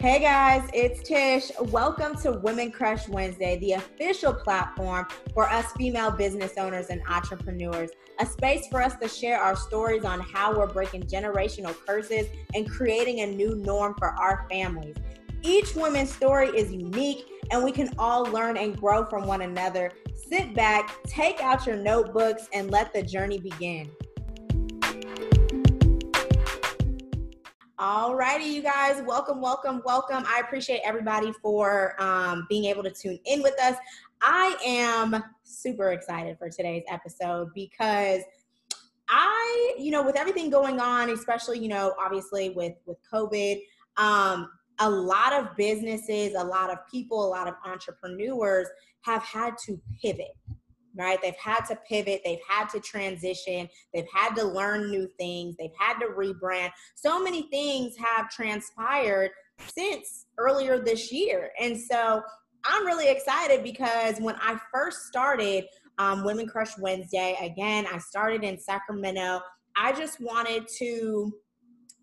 Hey guys, it's Tish. Welcome to Women Crush Wednesday, the official platform for us female business owners and entrepreneurs. A space for us to share our stories on how we're breaking generational curses and creating a new norm for our families. Each woman's story is unique, and we can all learn and grow from one another. Sit back, take out your notebooks, and let the journey begin. All righty, you guys, welcome, welcome, welcome. I appreciate everybody for um, being able to tune in with us. I am super excited for today's episode because I, you know, with everything going on, especially, you know, obviously with with COVID, um, a lot of businesses, a lot of people, a lot of entrepreneurs have had to pivot right? They've had to pivot, they've had to transition, they've had to learn new things, they've had to rebrand. So many things have transpired since earlier this year. And so I'm really excited because when I first started um, Women Crush Wednesday, again, I started in Sacramento. I just wanted to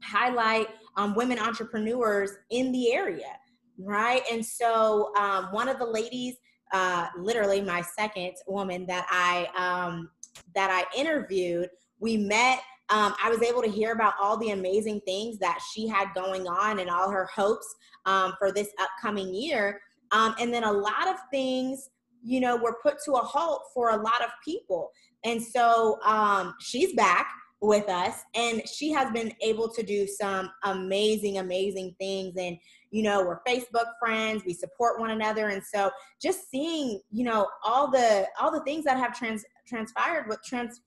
highlight um, women entrepreneurs in the area, right? And so um, one of the ladies uh, literally my second woman that I um, that I interviewed. We met. Um, I was able to hear about all the amazing things that she had going on and all her hopes um, for this upcoming year. Um, and then a lot of things, you know, were put to a halt for a lot of people. And so um, she's back with us and she has been able to do some amazing amazing things and you know we're facebook friends we support one another and so just seeing you know all the all the things that have trans transpired with trans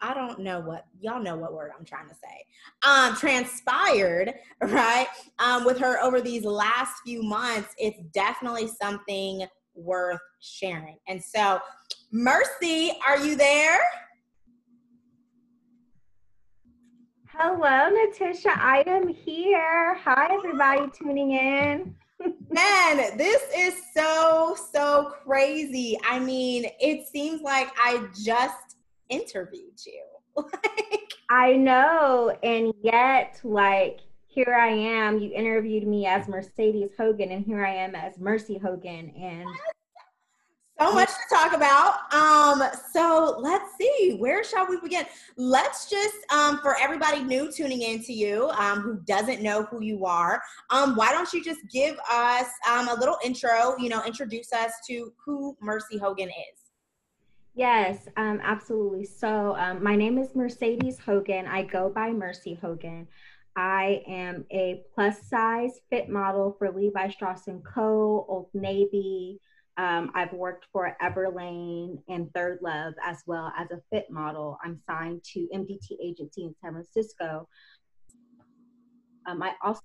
I don't know what y'all know what word I'm trying to say. Um, transpired, right? Um, with her over these last few months, it's definitely something worth sharing. And so, Mercy, are you there? Hello, Natisha. I am here. Hi, everybody tuning in. Man, this is so, so crazy. I mean, it seems like I just interviewed you. I know. And yet, like, here I am. You interviewed me as Mercedes Hogan, and here I am as Mercy Hogan. And so much to talk about. Um, so let's see, where shall we begin? Let's just, um, for everybody new tuning in to you, um, who doesn't know who you are, um, why don't you just give us um, a little intro, you know, introduce us to who Mercy Hogan is. Yes, um, absolutely. So um, my name is Mercedes Hogan. I go by Mercy Hogan. I am a plus size fit model for Levi Strauss & Co., Old Navy, um, I've worked for Everlane and Third Love as well as a fit model. I'm signed to MDT Agency in San Francisco. Um, I also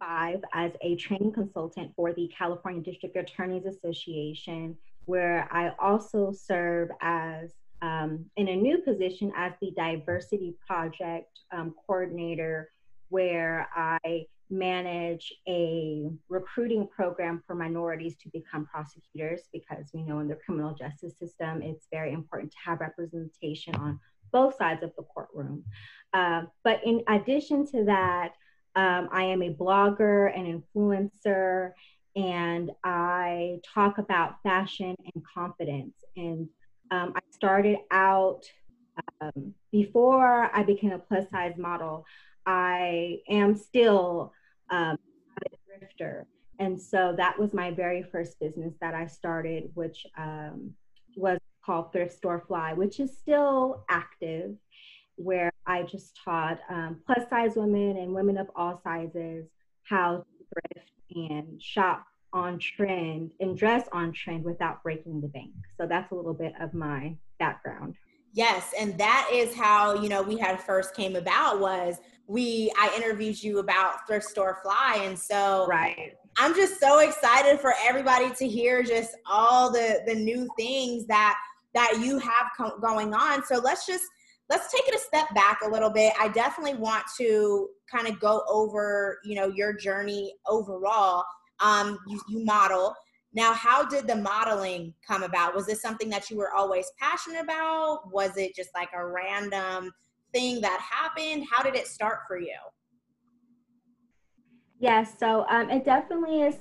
five as a training consultant for the California District Attorneys Association, where I also serve as um, in a new position as the diversity project um, coordinator, where I manage a recruiting program for minorities to become prosecutors because we know in the criminal justice system it's very important to have representation on both sides of the courtroom. Uh, but in addition to that, um, I am a blogger and influencer, and I talk about fashion and confidence. And um, I started out um, before I became a plus size model. I am still um, thrifter. And so that was my very first business that I started, which um, was called Thrift Store Fly, which is still active, where I just taught um, plus size women and women of all sizes how to thrift and shop on trend and dress on trend without breaking the bank. So that's a little bit of my background. Yes, and that is how, you know, we had first came about was we I interviewed you about thrift store fly and so right. I'm just so excited for everybody to hear just all the the new things that that you have co- going on. So let's just let's take it a step back a little bit. I definitely want to kind of go over you know your journey overall. Um you, you model now how did the modeling come about was this something that you were always passionate about was it just like a random thing that happened? How did it start for you? Yes, so um, it definitely is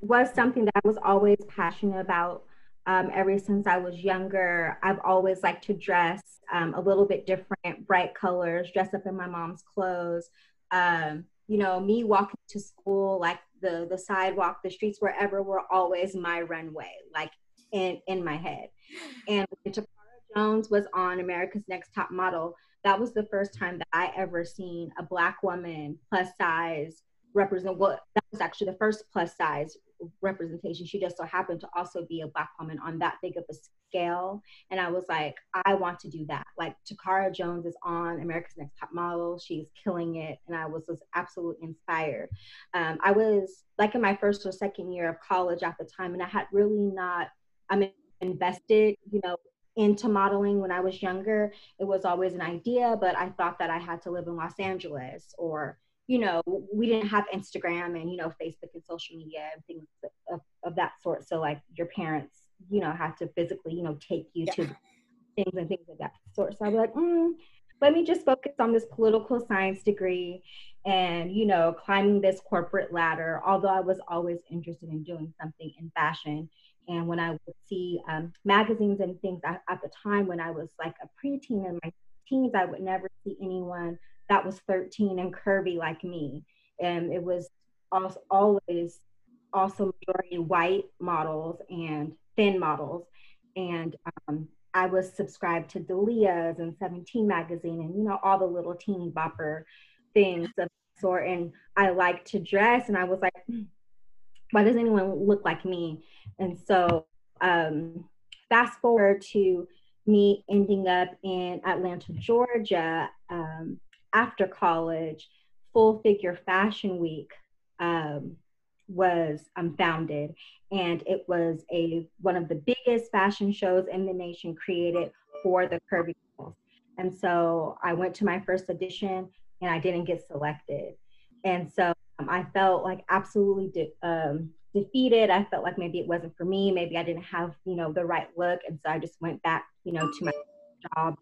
was something that I was always passionate about. Um, ever since I was younger, I've always liked to dress um, a little bit different, bright colors, dress up in my mom's clothes. Um, you know, me walking to school, like the the sidewalk, the streets, wherever were always my runway, like in in my head. And when Toccara Jones was on America's Next Top Model, that was the first time that I ever seen a black woman plus size represent well, that was actually the first plus size representation. She just so happened to also be a black woman on that big of a scale. And I was like, I want to do that. Like Toccara Jones is on America's Next Top Model. She's killing it. And I was, was absolutely inspired. Um, I was like in my first or second year of college at the time, and I had really not, I mean, invested, you know, into modeling when I was younger. It was always an idea, but I thought that I had to live in Los Angeles or you know, we didn't have Instagram and, you know, Facebook and social media and things of, of that sort. So like your parents, you know, had to physically, you know, take you yeah. to things and things of that sort. So I was like, mm, let me just focus on this political science degree and, you know, climbing this corporate ladder, although I was always interested in doing something in fashion. And when I would see um, magazines and things at, at the time when I was like a preteen in my teens, I would never see anyone that was 13 and curvy like me. And it was also always also majority white models and thin models. And um, I was subscribed to Delia's and 17 magazine and, you know, all the little teeny bopper things of sort. And I like to dress. And I was like, hmm, why does anyone look like me? And so um, fast forward to me ending up in Atlanta, Georgia. Um, after college, Full Figure Fashion Week um, was um, founded, and it was a one of the biggest fashion shows in the nation created for the curvy girls. And so I went to my first edition, and I didn't get selected, and so um, I felt like absolutely de- um, defeated. I felt like maybe it wasn't for me. Maybe I didn't have you know the right look, and so I just went back you know to my job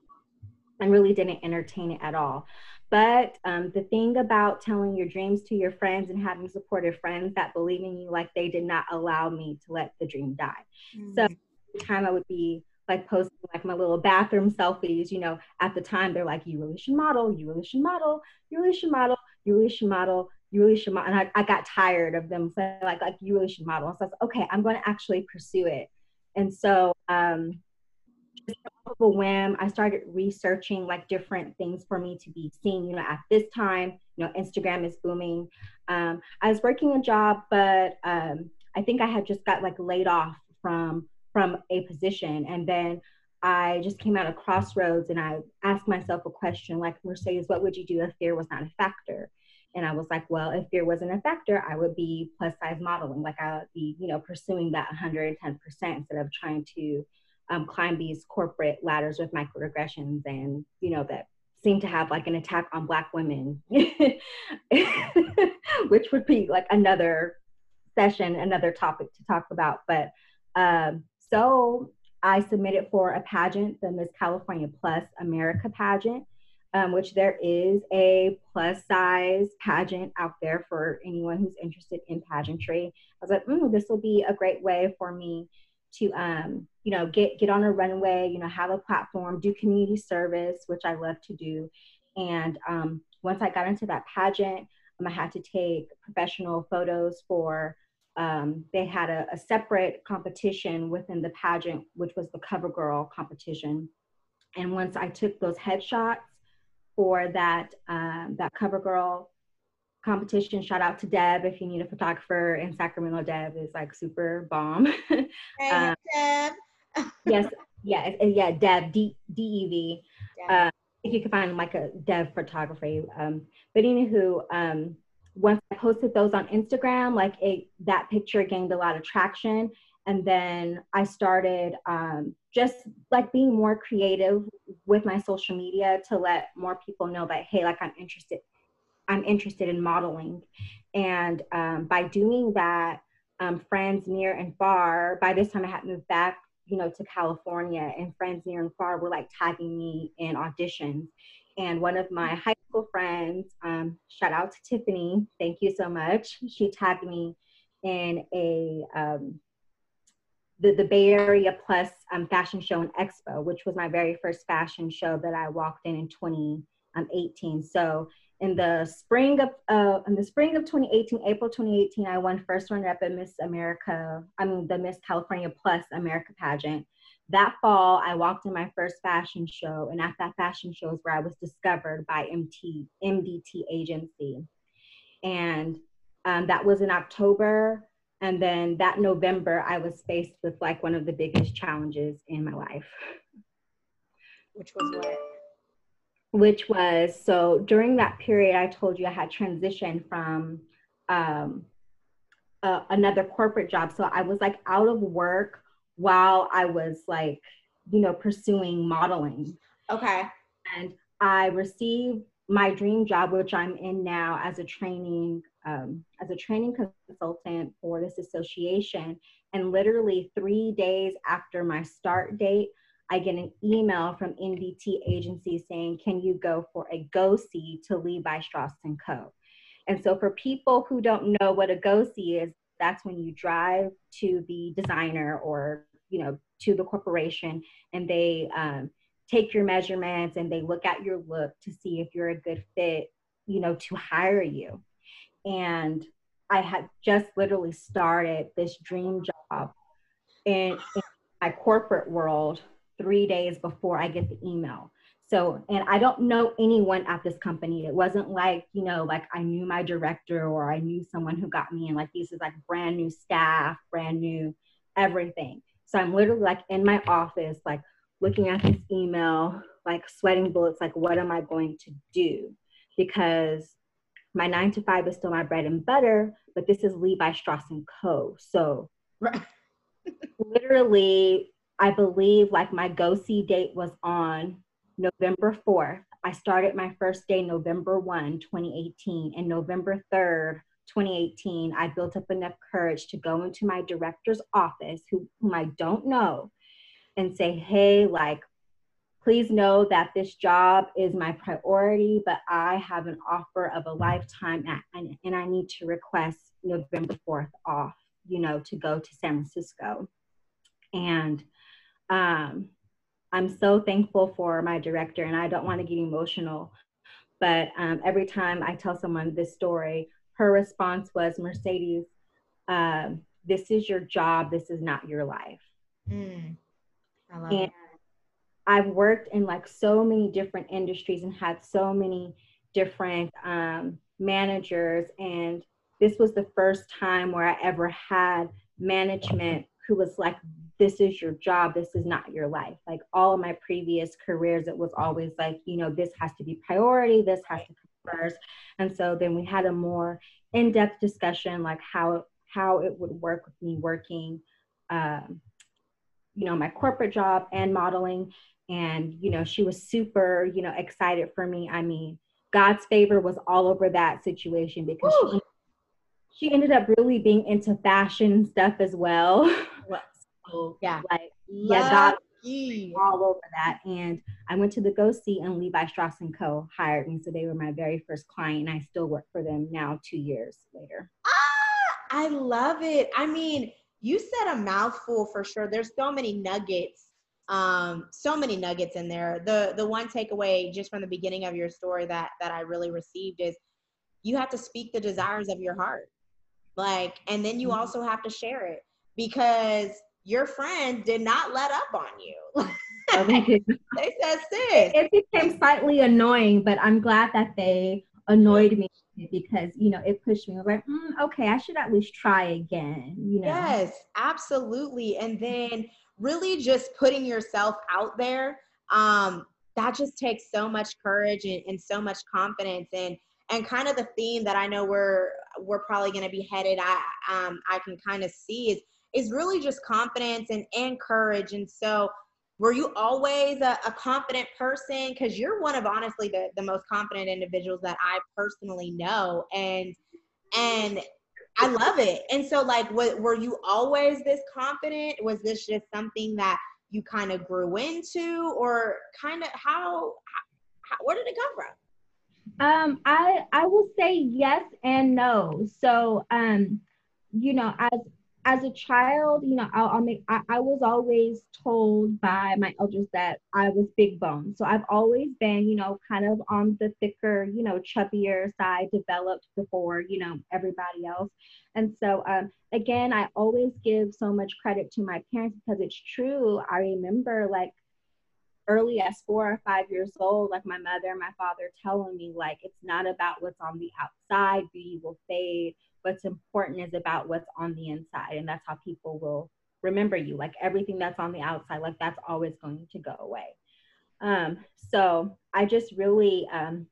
and really didn't entertain it at all. But um, the thing about telling your dreams to your friends and having supportive friends that believe in you, like they did not allow me to let the dream die. Mm-hmm. So time I would be like posting like my little bathroom selfies, you know, at the time they're like, you really should model, you really should model, you really should model, you really should model, you really should model. And I, I got tired of them saying like, like you really should model. So I was like, okay, I'm going to actually pursue it. And so um, just off of a whim, I started researching like different things for me to be seen. You know, at this time, you know, Instagram is booming. Um, I was working a job, but um, I think I had just got like laid off from from a position, and then I just came out of crossroads, and I asked myself a question like, Mercedes, what would you do if fear was not a factor? And I was like, well, if fear wasn't a factor, I would be plus size modeling. Like I would be, you know, pursuing that 110% instead of trying to um, climb these corporate ladders with microaggressions and you know that seem to have like an attack on black women which would be like another session another topic to talk about. But um, so i submitted for a pageant the miss california plus america pageant um, which there is a plus size pageant out there for anyone who's interested in pageantry. I was like mm, this will be a great way for me to um, you know get get on a runway you know have a platform do community service which i love to do. And um, once i got into that pageant um, i had to take professional photos for um, they had a, a, separate competition within the pageant which was the cover girl competition. And once i took those headshots for that um, that cover girl competition. Shout out to Deb if you need a photographer in Sacramento. Deb is like super bomb. Hey, um, Deb. yes, yeah, yeah, Deb D D E V. Uh, if you can find like a Deb photography. Um, but anywho, um, once I posted those on Instagram, like it, that picture gained a lot of traction. And then I started um, just like being more creative with my social media to let more people know that, hey, like I'm interested I'm interested in modeling. And um, by doing that, um, friends near and far, by this time I had moved back, you know, to California, and friends near and far were like tagging me in auditions. And one of my high school friends, um, shout out to Tiffany, thank you so much. She tagged me in a um, the, the Bay Area Plus um, fashion show and expo, which was my very first fashion show that I walked in in 2018. So in the spring of uh, in the spring of 2018, April 2018, I won first runner up at Miss America. I mean the Miss California Plus America pageant. That fall, I walked in my first fashion show, and at that fashion show is where I was discovered by MT MDT agency, and um, that was in October. And then that November, I was faced with like one of the biggest challenges in my life. Which was what? Which was so during that period, I told you I had transitioned from um, uh, another corporate job. So I was like out of work while I was like, you know, pursuing modeling. Okay. And I received my dream job, which I'm in now as a training um, as a training consultant for this association. And literally three days after my start date, I get an email from MDT agency saying, "Can you go for a go see to Levi Strauss and Co." And so, for people who don't know what a go see is, that's when you drive to the designer or you know to the corporation, and they um, take your measurements and they look at your look to see if you're a good fit, you know, to hire you and I had just literally started this dream job in, in, my corporate world three days before I get the email. So, and I don't know anyone at this company. It wasn't like, you know, like I knew my director or I knew someone who got me in. Like, these is like brand new staff, brand new everything. So I'm literally like in my office, like looking at this email, like sweating bullets, like, what am I going to do? Because my nine to five is still my bread and butter, but this is Levi Strauss and Co. So right. literally, I believe like my go see date was on November 4th. I started my first day November 1, 2018, and November 3rd, 2018, I built up enough courage to go into my director's office, who, whom I don't know, and say, hey, like, Please know that this job is my priority, but I have an offer of a lifetime and, and I need to request November 4th off, you know, to go to San Francisco. And um, I'm so thankful for my director, and I don't want to get emotional, but um, every time I tell someone this story, her response was, Mercedes, um, this is your job, this is not your life. Mm, I love and, it. I've worked in like so many different industries and had so many different um, managers. And this was the first time where I ever had management who was like, this is your job, this is not your life. Like all of my previous careers, it was always like, you know, this has to be priority, this has to come first. And so then we had a more in-depth discussion, like how how it would work with me working, um, you know, my corporate job and modeling. And you know she was super you know excited for me. I mean god's favor was all over that situation because she, she ended up really being into fashion stuff as well. So, yeah. Like yeah god all over that. And i went to the go see and levi strauss and co. hired me so they were my very first client and i still work for them now two years later. Ah, i love it. I mean you said a mouthful for sure. There's so many nuggets um, so many nuggets in there. The the one takeaway just from the beginning of your story that that I really received is you have to speak the desires of your heart. Like, and then you mm-hmm. also have to share it because your friend did not let up on you. they said, sis. It became slightly annoying, but I'm glad that they annoyed me because you know it pushed me. Like, mm, okay, I should at least try again. You know. Yes, absolutely. And then really just putting yourself out there um, that just takes so much courage and, and, so much confidence and and kind of the theme that i know we're we're probably going to be headed i um, i can kind of see is is really just confidence and and courage and so were you always a, a confident person because you're one of honestly the, the most confident individuals that i personally know and and I love it. And so, like, what, were you always this confident? Was this just something that you kind of grew into, or kind of how where did it come from? Um, I I will say yes and no. So, um, you know, as as a child, you know, I'll, I'll make, I, I, was always told by my elders that I was big bone. So I've always been, you know, kind of on the thicker, you know, chubbier side, developed before, you know, everybody else. And so, um, again, I always give so much credit to my parents because it's true. I remember like early as four or five years old, like my mother and my father telling me, like, it's not about what's on the outside, beauty will fade. What's important is about what's on the inside. And that's how people will remember you like everything that's on the outside like that's always going to go away. Um, so i just really um,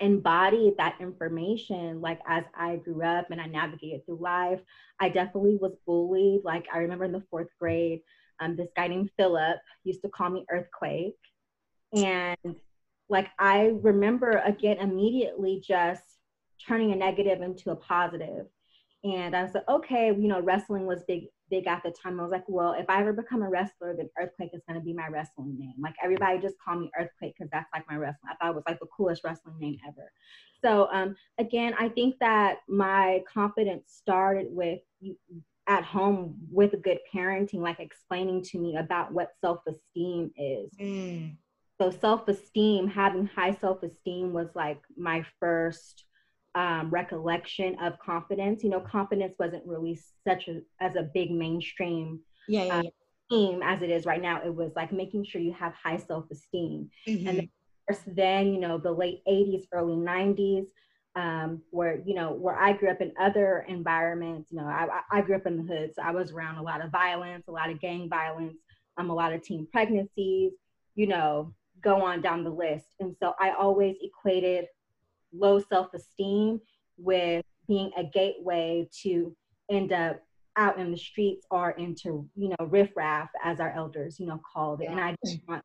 embodied that information like as i grew up and i navigated through life i definitely was bullied. Like i remember in the fourth grade um, this guy named philip used to call me earthquake and like i remember again immediately just turning a negative into a positive. And I was like, okay, you know, wrestling was big, big at the time. I was like, well, if I ever become a wrestler, then Earthquake is going to be my wrestling name. Like everybody just call me Earthquake because that's like my wrestling. I thought it was like the coolest wrestling name ever. So um, again, I think that my confidence started with at home with good parenting, like explaining to me about what self-esteem is. Mm. So self-esteem, having high self-esteem was like my first um, recollection of confidence. You know, confidence wasn't really such a, as a big mainstream yeah, yeah, uh, yeah. theme as it is right now. It was like making sure you have high self esteem. Mm-hmm. And then, then, you know, the late 80s, early 90s, um, where, you know, where I grew up in other environments, you know, I, I grew up in the hood. So I was around a lot of violence, a lot of gang violence, um, a lot of teen pregnancies, you know, go on down the list. And so I always equated low self-esteem with being a gateway to end up out in the streets or into you know riffraff as our elders you know called it and i didn't want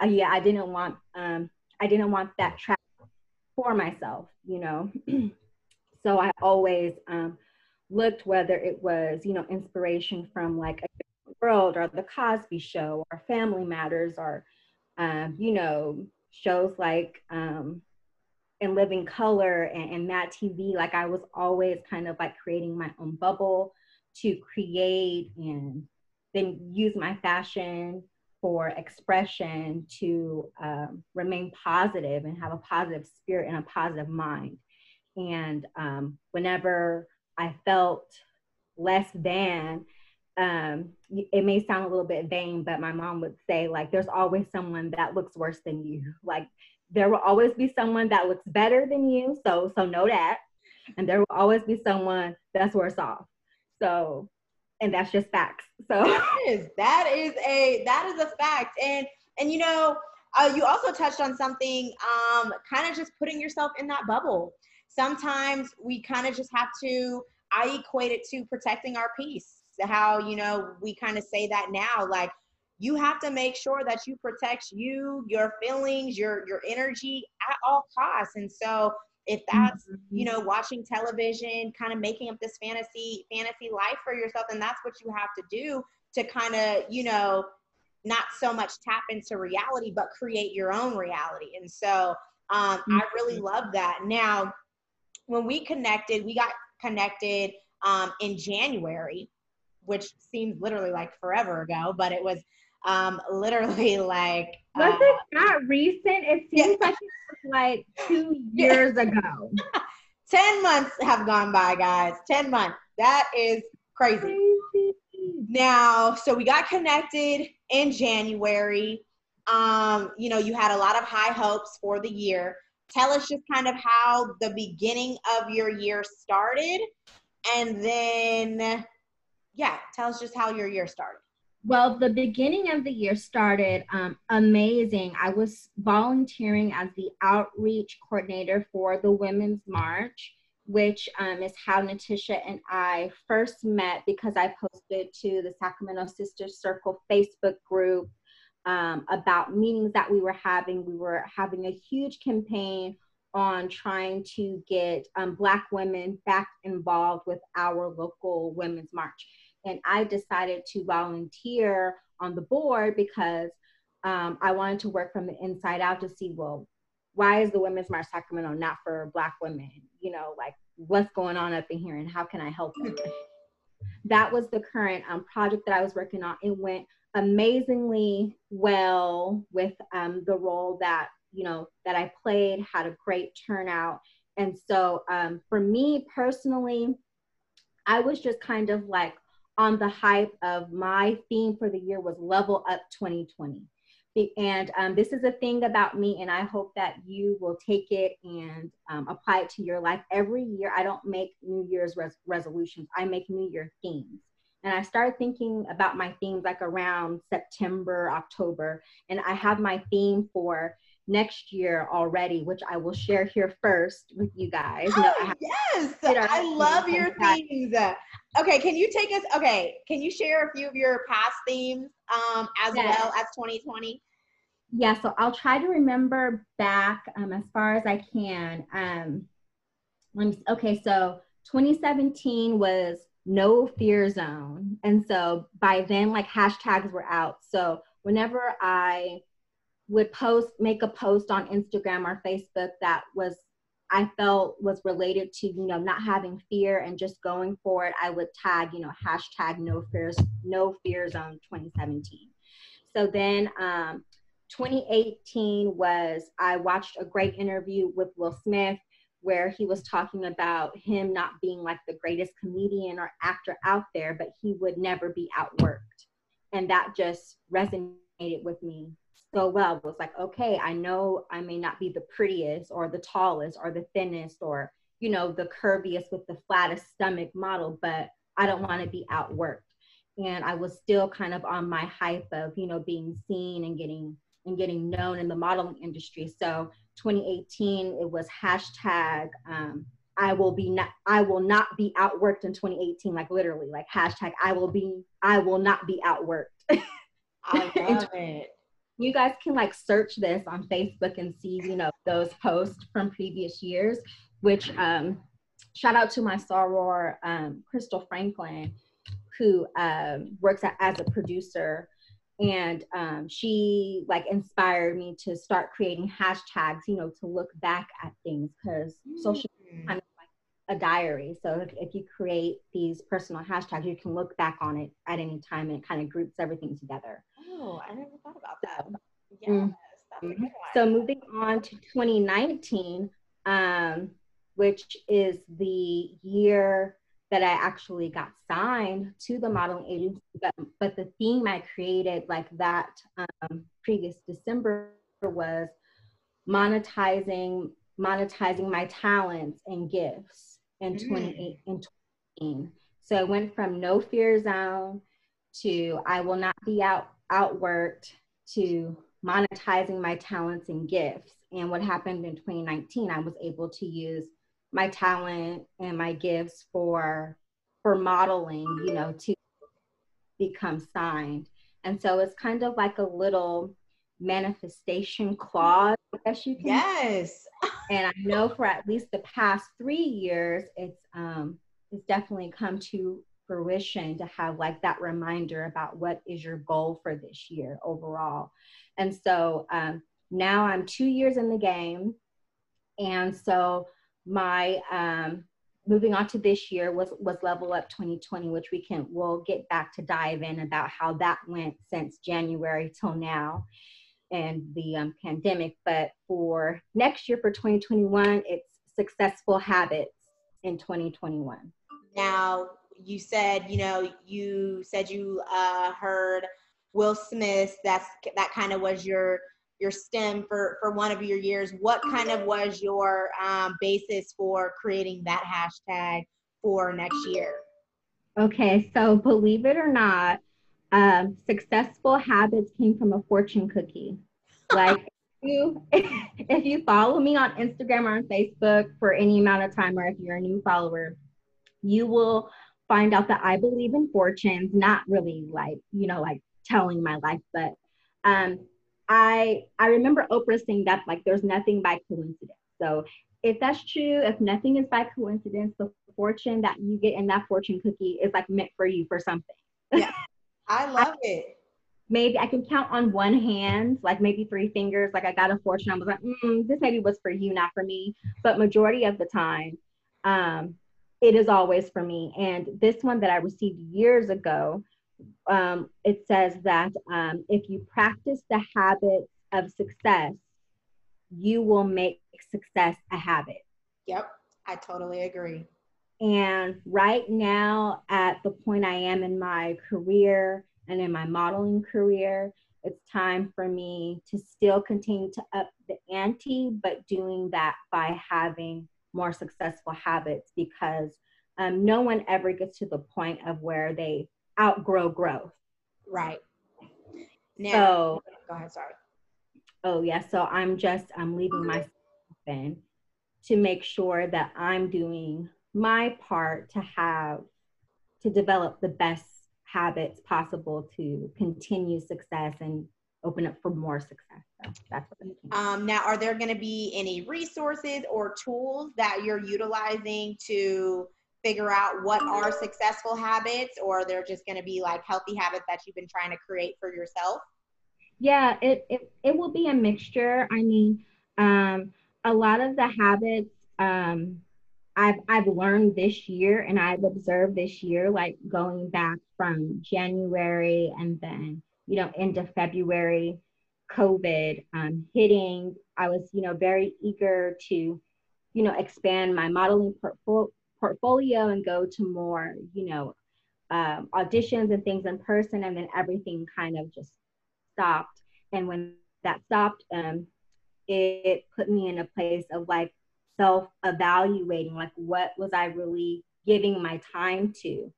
uh, yeah i didn't want um i didn't want that trap for myself you know? So i always um looked whether it was you know inspiration from like a world or the cosby show or family matters or um you know shows like um in living color and, and Mad TV, like I was always kind of like creating my own bubble to create and then use my fashion for expression to um, remain positive and have a positive spirit and a positive mind. And um, whenever I felt less than, um, it may sound a little bit vain, but my mom would say, like, there's always someone that looks worse than you. Like, there will always be someone that looks better than you. So so know that. And there will always be someone that's worse off. So and that's just facts. So that is that is a that is a fact. And and you know, uh, you also touched on something, um, kind of just putting yourself in that bubble. Sometimes we kind of just have to. I equate it to protecting our peace. How you know we kind of say that now, like you have to make sure that you protect you, your feelings, your your energy at all costs. And so if that's you know watching television kind of making up this fantasy fantasy life for yourself and that's what you have to do to kind of you know not so much tap into reality but create your own reality. And so um, i really mm-hmm. love that. Now when we connected we got connected um, in january which seems literally like forever ago but it was um, literally like. Was uh, it not recent? It seems yeah. like it was like two years ago. 10 months have gone by, guys. 10 months. That is crazy. crazy. Now, so we got connected in January. Um, you know, you had a lot of high hopes for the year. Tell us just kind of how the beginning of your year started. And then, yeah, tell us just how your year started. Well, the beginning of the year started um, amazing. I was volunteering as the outreach coordinator for the Women's March, which um, is how Natisha and I first met because I posted to the Sacramento Sisters Circle Facebook group um, about meetings that we were having. We were having a huge campaign on trying to get um, Black women back involved with our local Women's March and I decided to volunteer on the board because um, I wanted to work from the inside out to see, well, why is the Women's March Sacramento not for Black women? You know, like what's going on up in here and how can I help them? that was the current um, project that I was working on. It went amazingly well with um, the role that you know that I played. Had a great turnout, and so um, for me personally, I was just kind of like on the hype of my theme for the year was Level Up 2020. And um, this is a thing about me, and I hope that you will take it and um, apply it to your life. Every year, I don't make New Year's res- resolutions, I make New Year themes. And I started thinking about my themes like around September, October, and I have my theme for next year already, which I will share here first with you guys. Oh, no, I yes, I love your themes. Okay, can you take us? Okay, can you share a few of your past themes um, as yes. well as 2020? Yeah, so I'll try to remember back um, as far as I can. Um, let me. Okay, so 2017 was no fear zone, and so by then, like hashtags were out. So whenever I would post, make a post on Instagram or Facebook that was I felt was related to, you know, not having fear and just going for it, I would tag, you know, hashtag no fears, no fear zone 2017. So then um, 2018 was I watched a great interview with Will Smith where he was talking about him not being like the greatest comedian or actor out there, but he would never be outworked. And that just resonated with me so well it was like okay i know i may not be the prettiest or the tallest or the thinnest or you know the curviest with the flattest stomach model but i don't want to be outworked. And i was still kind of on my hype of you know being seen and getting and getting known in the modeling industry. So 2018 it was hashtag um, I will be not I will not be outworked in 2018 like literally like hashtag I will be I will not be outworked. I love it you guys can like search this on Facebook and see, you know, those posts from previous years, which um, shout out to my soror, um, Crystal Franklin, who um, works at, as a producer. And um, she like inspired me to start creating hashtags, you know, to look back at things because mm. social kind of like a diary. So if, if you create these personal hashtags, you can look back on it at any time and it kind of groups everything together. Oh, I never thought about that. Yes, mm. mm-hmm. So moving on to 2019, um, which is the year that I actually got signed to the modeling agency. But, but the theme I created like that um, previous December was monetizing monetizing my talents and gifts in mm. 28 in 2018. So I went from no fear zone to I will not be out outworked to monetizing my talents and gifts. And what happened in 2019, I was able to use my talent and my gifts for for modeling, you know, to become signed. And so it's kind of like a little manifestation clause, I guess you can. Yes. and I know for at least the past three years, it's um it's definitely come to fruition to have like that reminder about what is your goal for this year overall. And so um, now I'm two years in the game. And so my um, moving on to this year was was level up 2020 which we can we'll get back to dive in about how that went since january till now and the um, pandemic but for next year for 2021 it's successful habits in 2021 now you said, you know, you said you uh, heard Will Smith. That's that kind of was your your stem for for one of your years. What kind of was your um, basis for creating that hashtag for next year? Okay, so believe it or not, um, successful habits came from a fortune cookie. Like if you, if you follow me on Instagram or on Facebook for any amount of time, or if you're a new follower, you will find out that I believe in fortunes, not really like, you know, like telling my life, but um, I I remember Oprah saying that like there's nothing by coincidence. So if that's true, if nothing is by coincidence, the fortune that you get in that fortune cookie is like meant for you for something. Yeah. I love I, it. maybe I can count on one hand, like maybe three fingers. Like I got a fortune. I was like, mm, this maybe was for you, not for me. But majority of the time, um, it is always for me. And this one that I received years ago, um, it says that um, if you practice the habits of success, you will make success a habit. Yep, I totally agree. And right now, at the point I am in my career and in my modeling career, it's time for me to still continue to up the ante, but doing that by having more successful habits because um, no one ever gets to the point of where they outgrow growth. Right. Now, so, go ahead, sorry. Oh, yeah. So I'm just, I'm leaving myself open to make sure that I'm doing my part to have, to develop the best habits possible to continue success and open up for more success. So that's what I'm um, now, are there going to be any resources or tools that you're utilizing to figure out what are successful habits, or they're just going to be like healthy habits that you've been trying to create for yourself? Yeah, it it, it will be a mixture. I mean, um, a lot of the habits um, I've I've learned this year and I've observed this year, like going back from January and then you know into February, COVID um, hitting. I was you know very eager to you know expand my modeling portfolio portfolio and go to more you know um, auditions and things in person, and then everything kind of just stopped. And when that stopped, um, it put me in a place of like self evaluating like what was I really giving my time to?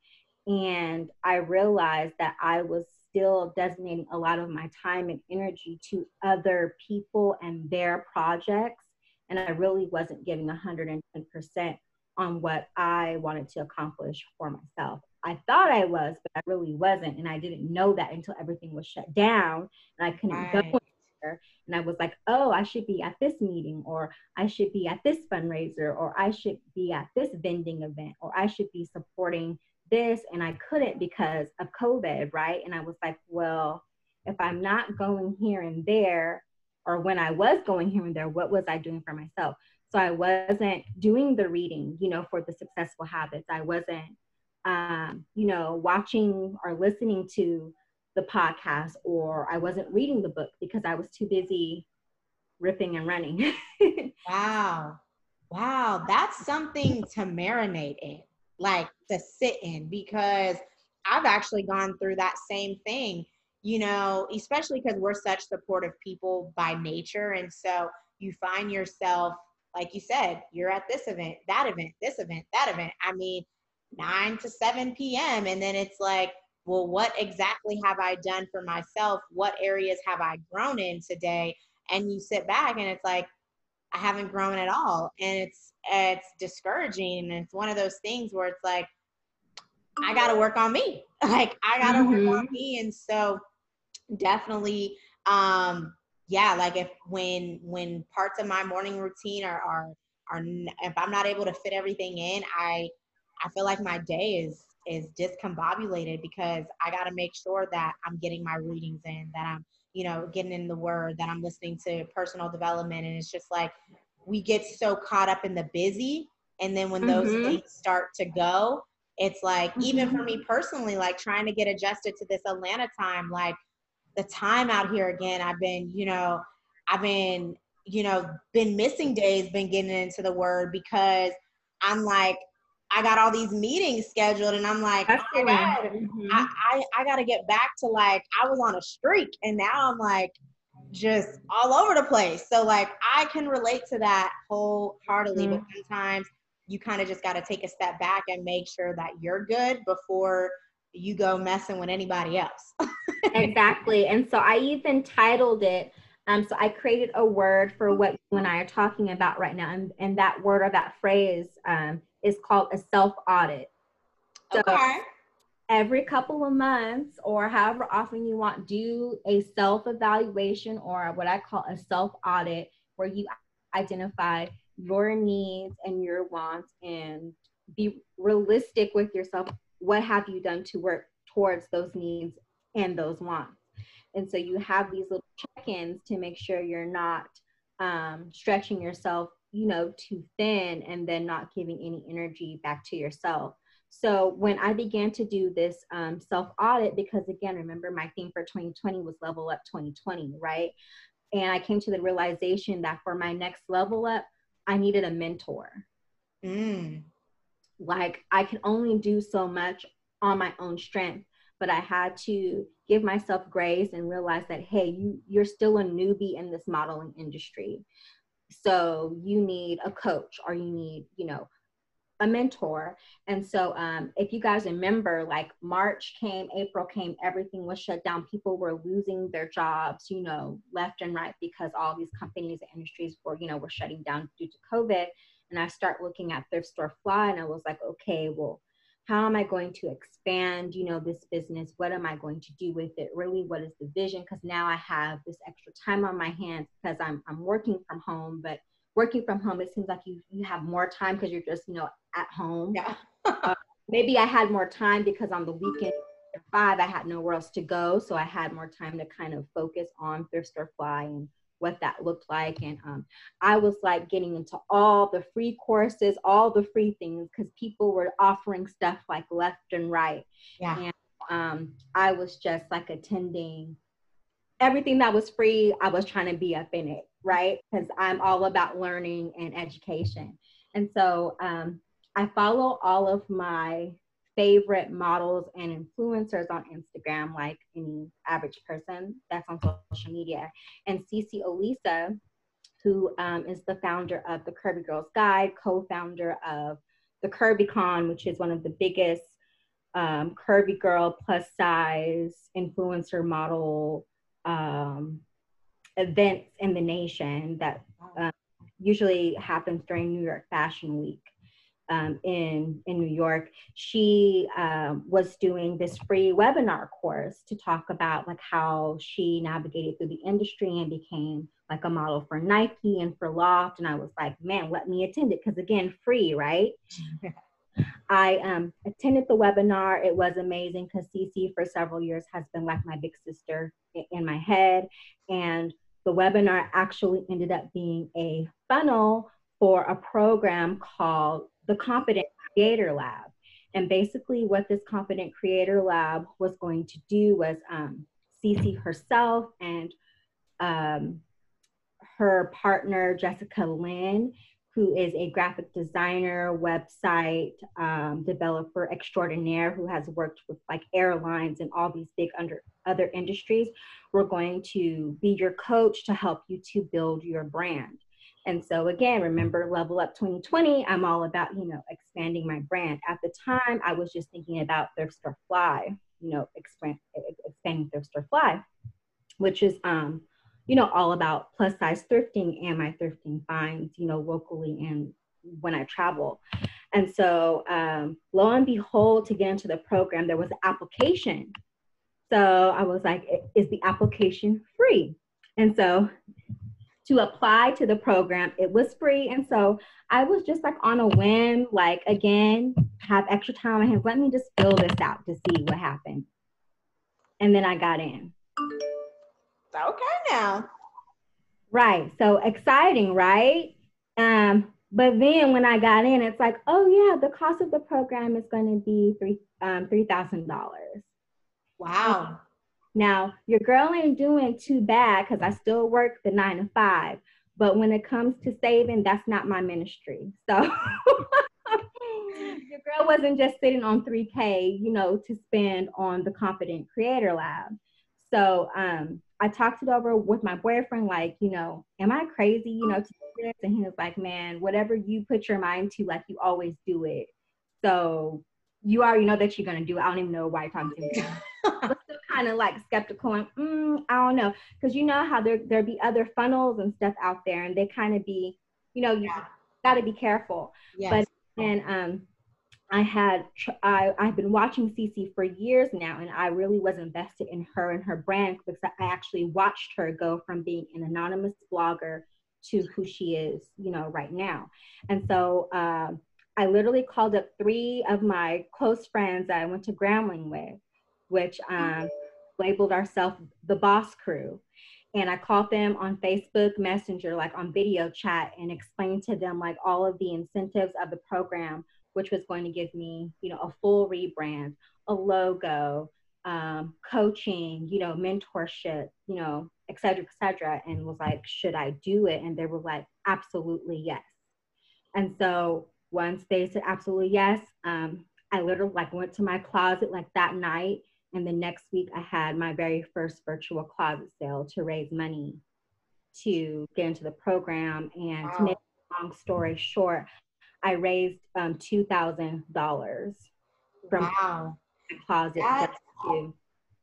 And I realized that I was still designating a lot of my time and energy to other people and their projects. And I really wasn't giving 110% on what I wanted to accomplish for myself. I thought I was, but I really wasn't. And I didn't know that until everything was shut down and I couldn't right. go and I was like, oh, I should be at this meeting, or I should be at this fundraiser, or I should be at this vending event, or I should be supporting this. And I couldn't because of COVID, right? And I was like, well, if I'm not going here and there, or when I was going here and there, what was I doing for myself? So I wasn't doing the reading, you know, for the successful habits. I wasn't, um, you know, watching or listening to the podcast or I wasn't reading the book because I was too busy ripping and running. wow. Wow. That's something to marinate in, like to sit in, because I've actually gone through that same thing, you know, especially because we're such supportive people by nature. And so you find yourself, like you said, you're at this event, that event, this event, that event. I mean, 9 to 7 p.m. And then it's like, well, what exactly have I done for myself? What areas have I grown in today? And you sit back and it's like, I haven't grown at all. And it's it's discouraging. And it's one of those things where it's like, I gotta work on me. Like I gotta mm-hmm. work on mm-hmm. me. And so definitely um yeah, like if when when parts of my morning routine are are are if I'm not able to fit everything in, I I feel like my day is is discombobulated because I got to make sure that I'm getting my readings in, that I'm, you know, getting in the word, that I'm listening to personal development. And it's just like we get so caught up in the busy. And then when those mm-hmm. things start to go, it's like, mm-hmm. even for me personally, like trying to get adjusted to this Atlanta time, like the time out here again, I've been, you know, I've been, you know, been missing days, been getting into the word because I'm like, I got all these meetings scheduled, and I'm like, That's oh my god, mm-hmm. I, I I got to get back to like I was on a streak, and now I'm like just all over the place. So like I can relate to that wholeheartedly, mm-hmm. but sometimes you kind of just got to take a step back and make sure that you're good before you go messing with anybody else. exactly. And so I even titled it. Um, so I created a word for what you and I are talking about right now, and, and that word or that phrase um, is called a self audit. So okay. Every couple of months, or however often you want, do a self evaluation or what I call a self audit, where you identify your needs and your wants and be realistic with yourself. What have you done to work towards those needs and those wants? And so you have these little check-ins to make sure you're not um, stretching yourself, you know, too thin and then not giving any energy back to yourself. So when I began to do this um, self audit, because again, remember my theme for 2020 was level up 2020, right? And I came to the realization that for my next level up, I needed a mentor. Mm. Like I could only do so much on my own strength, but I had to give myself grace and realize that hey, you you're still a newbie in this modeling industry. So you need a coach or you need, you know, a mentor. And so, um, if you guys remember, like March came, April came, everything was shut down. People were losing their jobs, you know, left and right because all these companies and industries were, you know, were shutting down due to COVID. And I start looking at Thrift Store Fly, and I was like, okay, well, how am I going to expand, you know, this business? What am I going to do with it? Really, what is the vision? Because now I have this extra time on my hands because I'm I'm working from home, but working from home, it seems like you you have more time because you're just you know at home. Yeah. uh, maybe I had more time because on the weekend five I had nowhere else to go, so I had more time to kind of focus on thrift store fly and what that looked like. And um, I was like getting into all the free courses, all the free things because people were offering stuff like left and right. Yeah. And um, I was just like attending everything that was free. I was trying to be up in it right? Because I'm all about learning and education. And so um, I follow all of my favorite models and influencers on Instagram, like any average person that's on social media. And Cece Olisa, who um, is the founder of the Curvy Girls Guide, co founder of the Curvy Con, which is one of the biggest um, curvy girl plus size influencer model um, events in the nation that um, usually happens during New York Fashion Week. Um, in in New York, she um, was doing this free webinar course to talk about like how she navigated through the industry and became like a model for Nike and for Loft. And I was like, man, let me attend it because again, free, right? I um, attended the webinar. It was amazing because Cece for several years has been like my big sister in my head. And the webinar actually ended up being a funnel for a program called the Confident Creator Lab. And basically, what this Confident Creator Lab was going to do was um, herself and um, her partner, Jessica Lynn, who is a graphic designer, website um, developer extraordinaire who has worked with like airlines and all these big under other industries. We're going to be your coach to help you to build your brand. And so again, remember Level Up 2020, I'm all about, you know, expanding my brand. At the time, I was just thinking about Thrift Store Fly, you know, expand, expanding Thrift Store Fly, which is um, you know, all about plus size thrifting and my thrifting finds, you know, locally and when I travel. And so, um, lo and behold, to get into the program, there was an application. So I was like, is the application free? And so to apply to the program, it was free. And so I was just like on a whim, like again, have extra time hands. Let me just fill this out to see what happened. And then I got in. Okay now. Right. So exciting, right? Um, but then when I got in, it's like, oh yeah, the cost of the program is going to be three um, three thousand dollars. Wow. Now your girl ain't doing too bad because I still work the nine to five. But when it comes to saving, that's not my ministry. So your girl wasn't just sitting on 3K, you know, to spend on the Confident Creator Lab. So um, I talked it over with my boyfriend, like, you know, am I crazy, you know, to do this? And he was like, man, whatever you put your mind to, like, you always do it. So you already know that you're gonna do it. I don't even know why you're talking to me. but still kind of like skeptical and mm, I don't know, because you know how there there be other funnels and stuff out there, and they kind of be, you know, you yeah. got to be careful. Yes. But and um, I had I, I've been watching Cece for years now, and I really was invested in her and her brand because I actually watched her go from being an anonymous blogger to who she is, you know, right now. And so uh, I literally called up three of my close friends that I went to Grambling with, which um, labeled ourselves the Boss Crew. And I called them on Facebook Messenger, like on video chat, and explained to them like all of the incentives of the program, which was going to give me, you know, a full rebrand, a logo, um, coaching, you know, mentorship, you know, et cetera, et cetera. And was like, should I do it? And they were like, absolutely yes. And so once they said absolutely yes, um, I literally like went to my closet like that night. And the next week I had my very first virtual closet sale to raise money to get into the program. And wow. to make a long story short, I raised um, $2,000 from wow. my closet. That's,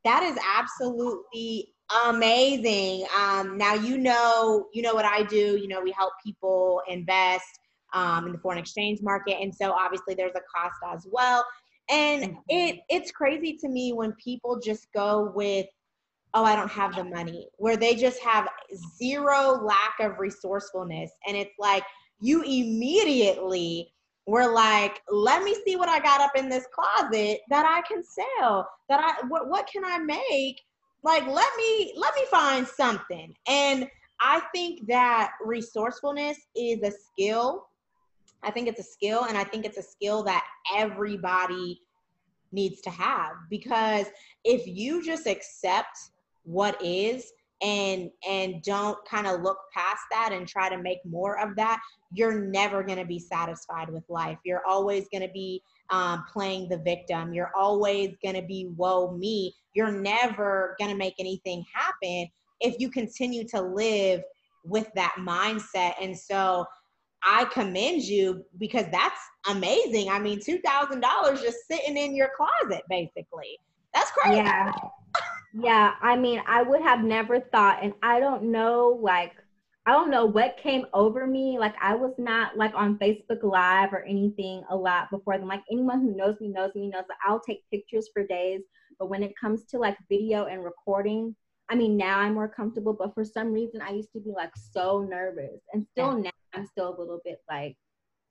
that is absolutely amazing. Um, now you know, you know what I do. You know, we help people invest um, in the foreign exchange market. And so obviously there's a cost as well. And it it's crazy to me when people just go with, oh, I don't have the money, where they just have zero lack of resourcefulness. And it's like you immediately were like, let me see what I got up in this closet that I can sell. That I what what can I make? Like let me let me find something. And I think that resourcefulness is a skill I think it's a skill, and I think it's a skill that everybody needs to have because if you just accept what is and and don't kind of look past that and try to make more of that you're never going to be satisfied with life. You're always going to be um, playing the victim. You're always going to be woe me. You're never going to make anything happen if you continue to live with that mindset. And so I commend you because that's amazing. I mean, two thousand dollars just sitting in your closet, basically. That's crazy. Yeah. yeah. I mean, I would have never thought, and I don't know, like, I don't know what came over me. Like, I was not like on Facebook Live or anything a lot before then. Like, anyone who knows me knows me knows that I'll take pictures for days. But when it comes to like video and recording, I mean, now I'm more comfortable, but for some reason, I used to be like so nervous, and still now I'm still a little bit like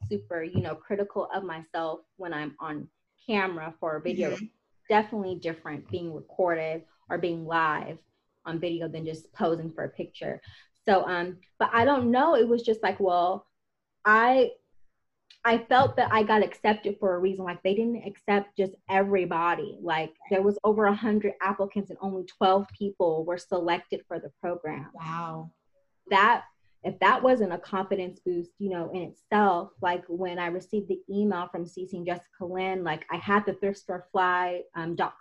super, you know, critical of myself when I'm on camera for a video. Mm-hmm. Definitely different being recorded or being live on video than just posing for a picture. So, um, but I don't know. It was just like, well, I I felt that I got accepted for a reason. Like they didn't accept just everybody. Like there was over a hundred applicants and only 12 people were selected for the program. Wow. That if that wasn't a confidence boost, you know, in itself, like when I received the email from Cece and Jessica Lynn, like I had the thriftstorefly.com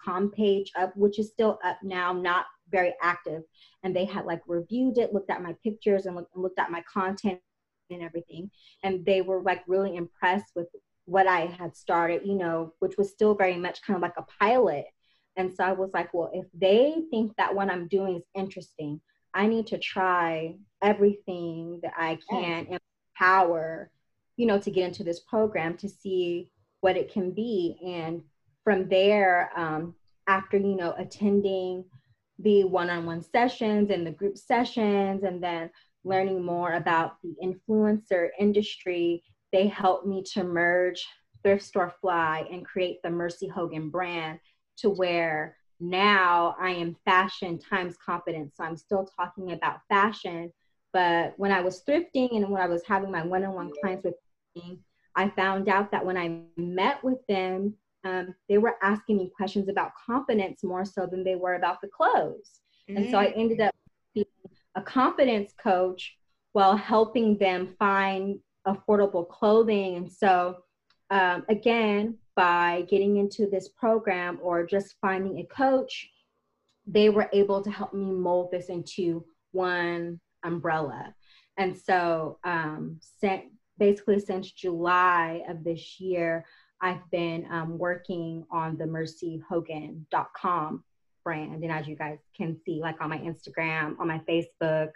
um, page up, which is still up now, not very active. And they had like reviewed it, looked at my pictures and looked, looked at my content and everything. And they were like really impressed with what I had started, you know, which was still very much kind of like a pilot. And so I was like, well, if they think that what I'm doing is interesting, I need to try everything that I can empower, you know, to get into this program to see what it can be. And from there, um, after, you know, attending the one on one sessions and the group sessions, and then learning more about the influencer industry, they helped me to merge Thrift Store Fly and create the Mersy Hogan brand to where now I am fashion times confidence. So I'm still talking about fashion. But when I was thrifting and when I was having my one on one clients with me, I found out that when I met with them, um, they were asking me questions about confidence more so than they were about the clothes. Mm-hmm. And so I ended up being a confidence coach while helping them find affordable clothing. And so, um, again, by getting into this program or just finding a coach, they were able to help me mold this into one umbrella. And so, um, basically, since July of this year, I've been um, working on the mersyhogan.com brand. And as you guys can see, like on my Instagram, on my Facebook,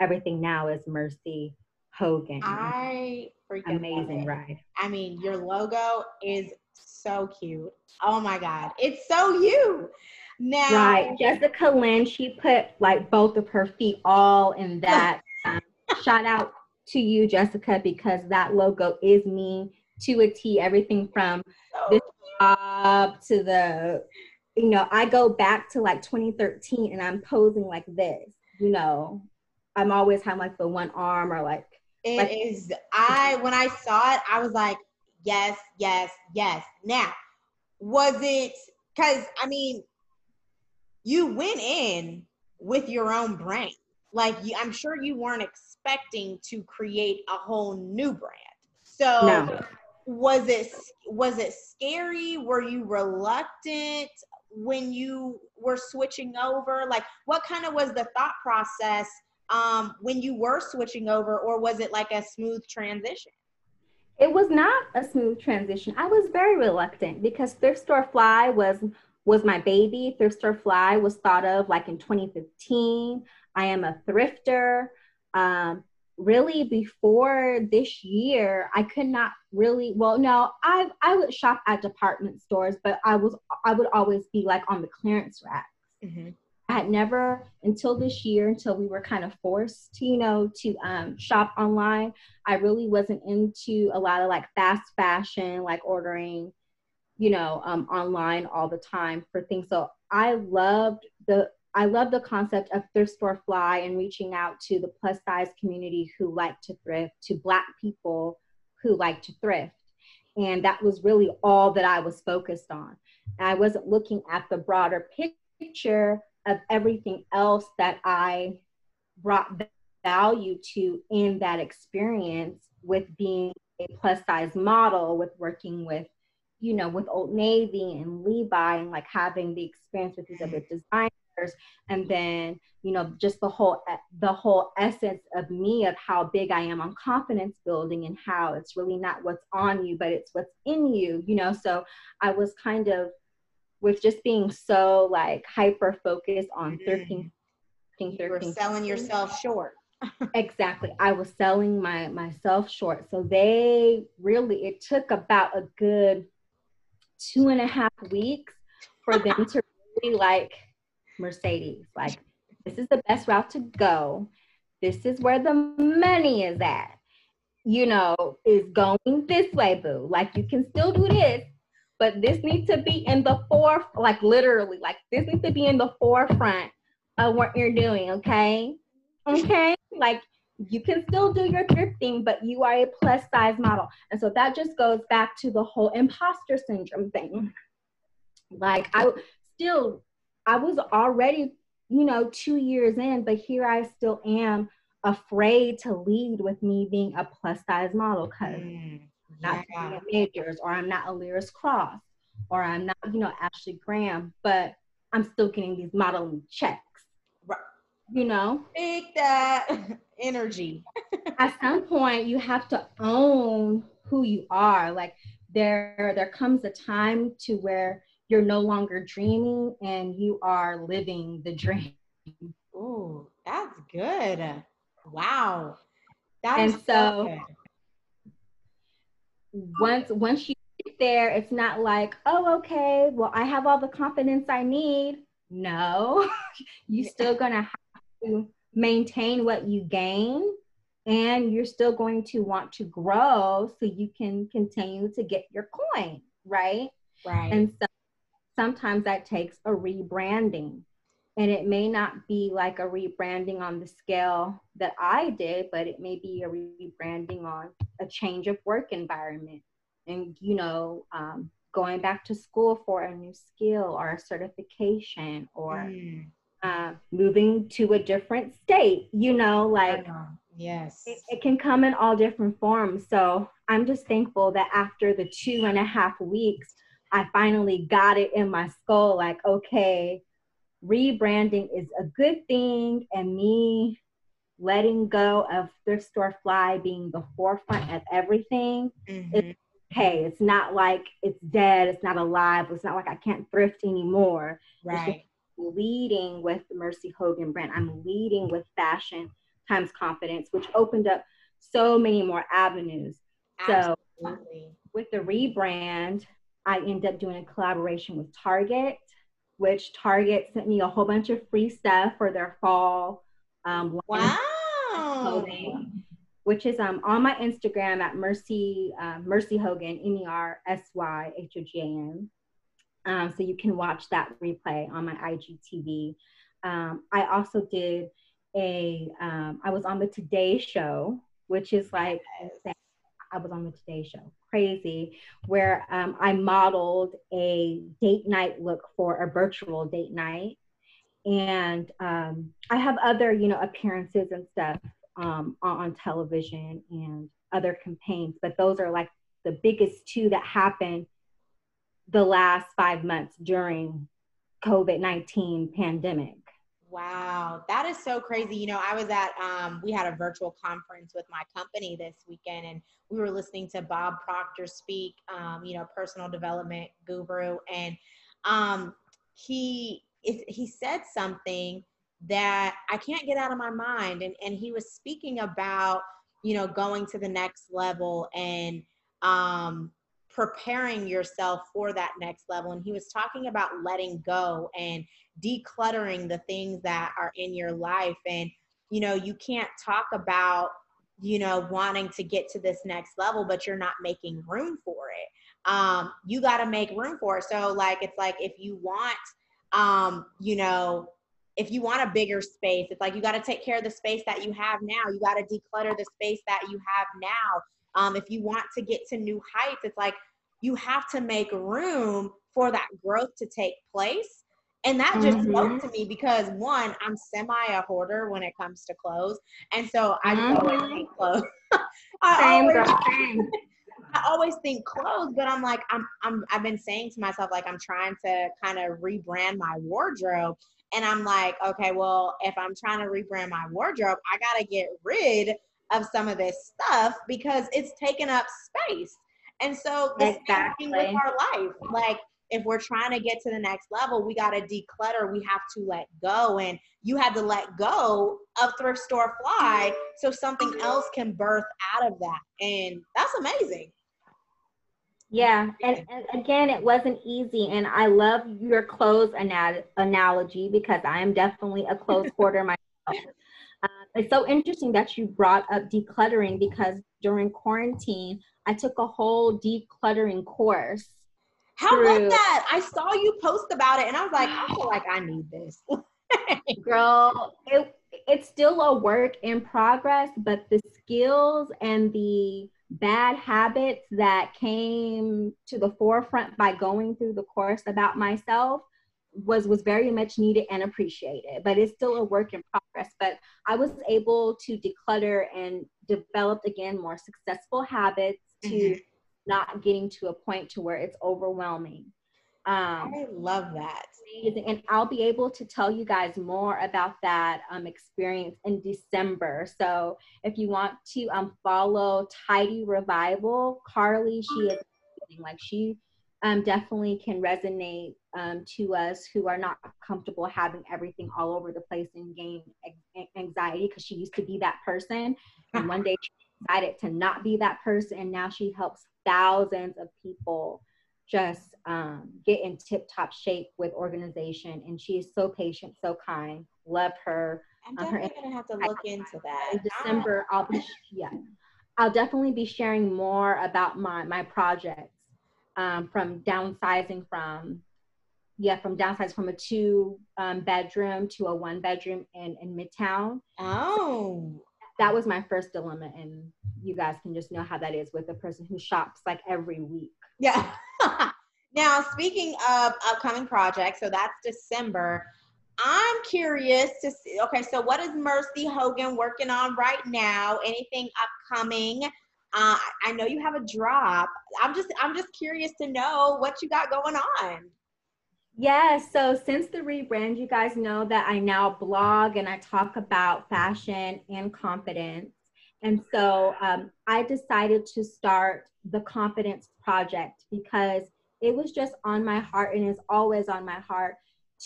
everything now is Mersy Hogan. I freaking amazing ride. I mean, your logo is so cute. Oh my God. It's so you. Now, right. Jessica Lynn, she put like both of her feet all in that. um, shout out to you, Jessica, because that logo is me to a T. Everything from so the top to the you know, I go back to like 2013 and I'm posing like this, you know, I'm always having like the one arm or like. It like, is. I when I saw it, I was like, yes, yes, yes. Now, was it? Because I mean, you went in with your own brand. Like you, I'm sure you weren't expecting to create a whole new brand. So. No. Was it was it scary? Were you reluctant? When you were switching over? Like, what kind of was the thought process um, when you were switching over, or was it like a smooth transition? It was not a smooth transition. I was very reluctant because Thrift Store Fly was was my baby. Thrift Store Fly was thought of like in 2015. I am a thrifter. Um, really before this year i could not really well no i i would shop at department stores but i was i would always be like on the clearance racks mm-hmm. i had never until this year until we were kind of forced to you know to um, shop online i really wasn't into a lot of like fast fashion like ordering you know um, online all the time for things so i loved the I love the concept of thrift store fly and reaching out to the plus size community who like to thrift, to Black people who like to thrift. And that was really all that I was focused on. I wasn't looking at the broader picture of everything else that I brought value to in that experience with being a plus size model, with working with, you know, with Old Navy and Levi and like having the experience with these other designers and then you know just the whole the whole essence of me of how big i am on confidence building and how it's really not what's on you but it's what's in you you know? So i was kind of with just being so like hyper focused on mm-hmm. 13 13 you were selling yourself short. Exactly. I was selling my myself short. So they really it took about a good two and a half weeks for them to really like Mercedes. Like, this is the best route to go. This is where the money is at. You know, is going this way, boo. Like, you can still do this, but this needs to be in the foref, like literally, like this needs to be in the forefront of what you're doing, okay? Okay? Like you can still do your thrifting, but you are a plus size model. And so that just goes back to the whole imposter syndrome thing. Like I still I was already, you know, two years in, but here I still am afraid to lead with me being a plus size model because mm, yeah. not majors or I'm not a Lyris Cross or I'm not, you know, Ashley Graham, but I'm still getting these modeling checks. Right. You know? Take that energy. At some point you have to own who you are. Like there there comes a time to where you're no longer dreaming and you are living the dream. Oh, that's good. Wow. That and so, once once you get there, it's not like, oh, okay, well, I have all the confidence I need. No, you're still gonna have to maintain what you gain and you're still going to want to grow so you can continue to get your coin, right? Right. And so sometimes that takes a rebranding. And it may not be like a rebranding on the scale that I did, but it may be a rebranding on a change of work environment and, you know, um, going back to school for a new skill or a certification or mm. uh, moving to a different state, you know, like, yes, it, it can come in all different forms. So I'm just thankful that after the two and a half weeks, I finally got it in my skull like, okay, rebranding is a good thing, and me letting go of thrift store fly being the forefront of everything mm-hmm. it's okay. It's not like it's dead, it's not alive, it's not like I can't thrift anymore. Right. leading with the Mersy Hogan brand. I'm leading with fashion times confidence, which opened up so many more avenues. Absolutely. So with the rebrand, I ended up doing a collaboration with Target, which Target sent me a whole bunch of free stuff for their fall. Um, wow. Clothing, which is um, on my Instagram at Mersy uh, Mersy Hogan M E R S Y H O G A N. Um, so you can watch that replay on my IGTV. Um, I also did a, um, I was on the Today Show, which is like, I was on the Today Show, crazy, where um, I modeled a date night look for a virtual date night. And um, I have other, you know, appearances and stuff um, on, on television and other campaigns, but those are like the biggest two that happened the last five months during COVID-19 pandemic. Wow, that is so crazy. You know, I was at, um, we had a virtual conference with my company this weekend, and we were listening to Bob Proctor speak, um, you know, personal development guru. And um, he, he said something that I can't get out of my mind. And, and he was speaking about, you know, going to the next level and um, preparing yourself for that next level. And he was talking about letting go and decluttering the things that are in your life. And, you know, you can't talk about, you know, wanting to get to this next level, but you're not making room for it. Um, you got to make room for it. So, like, it's like if you want, um, you know, if you want a bigger space, it's like you got to take care of the space that you have now. You got to declutter the space that you have now. Um, if you want to get to new heights, it's like you have to make room for that growth to take place. And that just mm-hmm. spoke to me because one, I'm semi a hoarder when it comes to clothes. And so I mm-hmm. always think clothes. I, same, always, I always think clothes, but I'm like, I'm I'm I've been saying to myself, like I'm trying to kind of rebrand my wardrobe. And I'm like, okay, well, if I'm trying to rebrand my wardrobe, I gotta get rid of some of this stuff because it's taking up space. And so the exactly. same thing with our life. Like if we're trying to get to the next level, we got to declutter. We have to let go. And you had to let go of thrift store fly so something else can birth out of that. And that's amazing. Yeah, and, and, again, it wasn't easy. And I love your clothes ana- analogy because I am definitely a clothes hoarder myself. Uh, it's so interesting that you brought up decluttering because during quarantine, I took a whole decluttering course. How through... was that? I saw you post about it and I was like, I feel like I need this. Girl, it, it's still a work in progress, but the skills and the bad habits that came to the forefront by going through the course about myself was was very much needed and appreciated but it's still a work in progress but i was able to declutter and develop again more successful habits to mm-hmm. not getting to a point to where it's overwhelming um, I love that. And I'll be able to tell you guys more about that um, experience in December. So if you want to um, follow Tidy Revival, Carly, she is like she um, definitely can resonate um, to us who are not comfortable having everything all over the place and gain anxiety because she used to be that person. And one day she decided to not be that person. And now she helps thousands of people just um, get in tip top shape with organization. And she is so patient, so kind. Love her. I'm um, definitely gonna have to look into that. In December, I'll be yeah, I'll definitely be sharing more about my my projects um, from downsizing from yeah from downsizing from a two um, bedroom to a one bedroom in in midtown. Oh. That was my first dilemma and you guys can just know how that is with a person who shops like every week. Yeah. Now speaking of upcoming projects so that's december. I'm curious to see okay so what is mersy hogan working on right now? Anything upcoming uh, I know you have a drop. I'm just I'm just curious to know what you got going on. Yeah, so since the rebrand, you guys know that I now blog and I talk about fashion and confidence. And so um, I decided to start the Confidence Project because it was just on my heart and is always on my heart